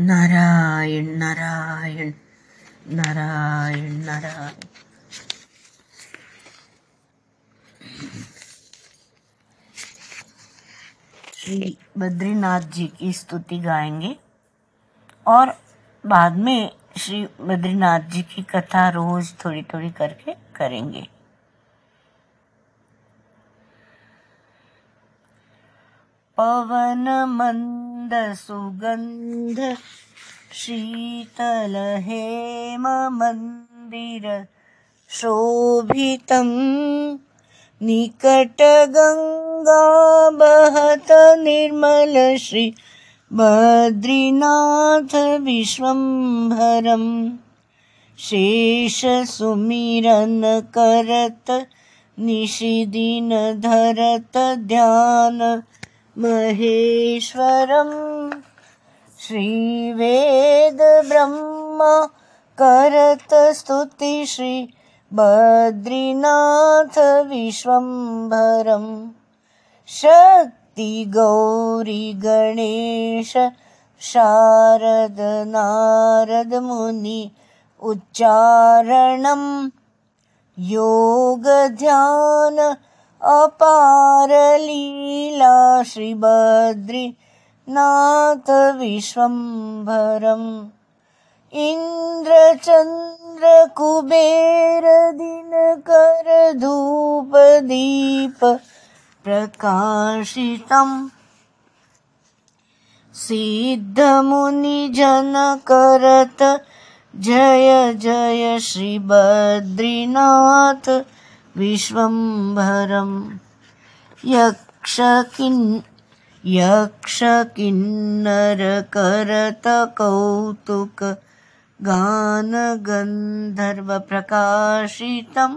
नारायण नारायण नारायण नारायण। श्री बद्रीनाथ जी की स्तुति गाएँगे और बाद में श्री बद्रीनाथ जी की कथा रोज थोड़ी थोड़ी करके करेंगे। पवन मंद सुगंध शीतल हेम मंदिर शोभितं निकट गंगा बहत निर्मल श्री बद्रीनाथ विश्वम्भरम् शेष सुमिरन करत निशिदिन धरत ध्यान महेश्वरम्। श्रीवेद ब्रह्म करत स्तुति श्री बद्रीनाथ विश्वम्भरम्। शक्ति गौरी गणेश शारद नारद मुनि उच्चारणम् योग ध्यान अपार लीला श्रीबद्रीनाथ विश्वम्भरम्। इन्द्रचन्द्र कुबेर दिनकर धूप दीप प्रकाशितम् सिद्धमुनिजन करत जय जय श्रीबद्रीनाथ विश्वम्भरं यक्षकिन् यक्षकिन्नरकरतकौतुकगानगन्धर्वप्रकाशितं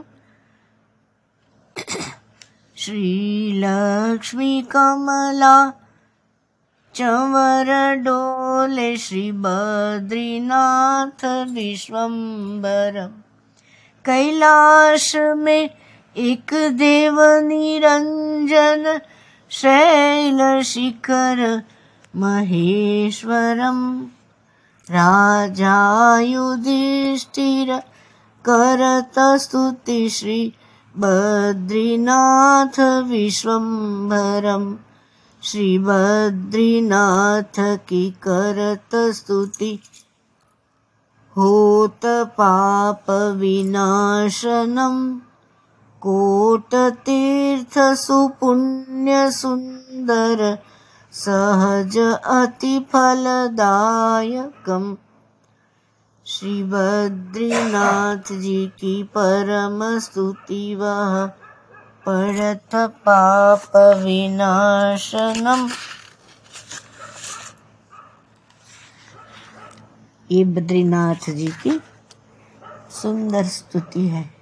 श्रीलक्ष्मीकमला चवरडोले श्रीबद्रीनाथ विश्वम्बरं कैलाश में एक देव निरंजन शैल शिखर महेश्वरम्। बद्रीनाथ विश्वम्भरम्। श्री बद्रीनाथ की करत स्तुति। होत पाप कोट तीर्थ सुपुण्य सुन्दर सहज अति फलदायकम् श्री बद्रीनाथ जी की परम स्तुति वह पढ़त पाप विनाशनम। ये बद्रीनाथ जी की सुंदर स्तुति है।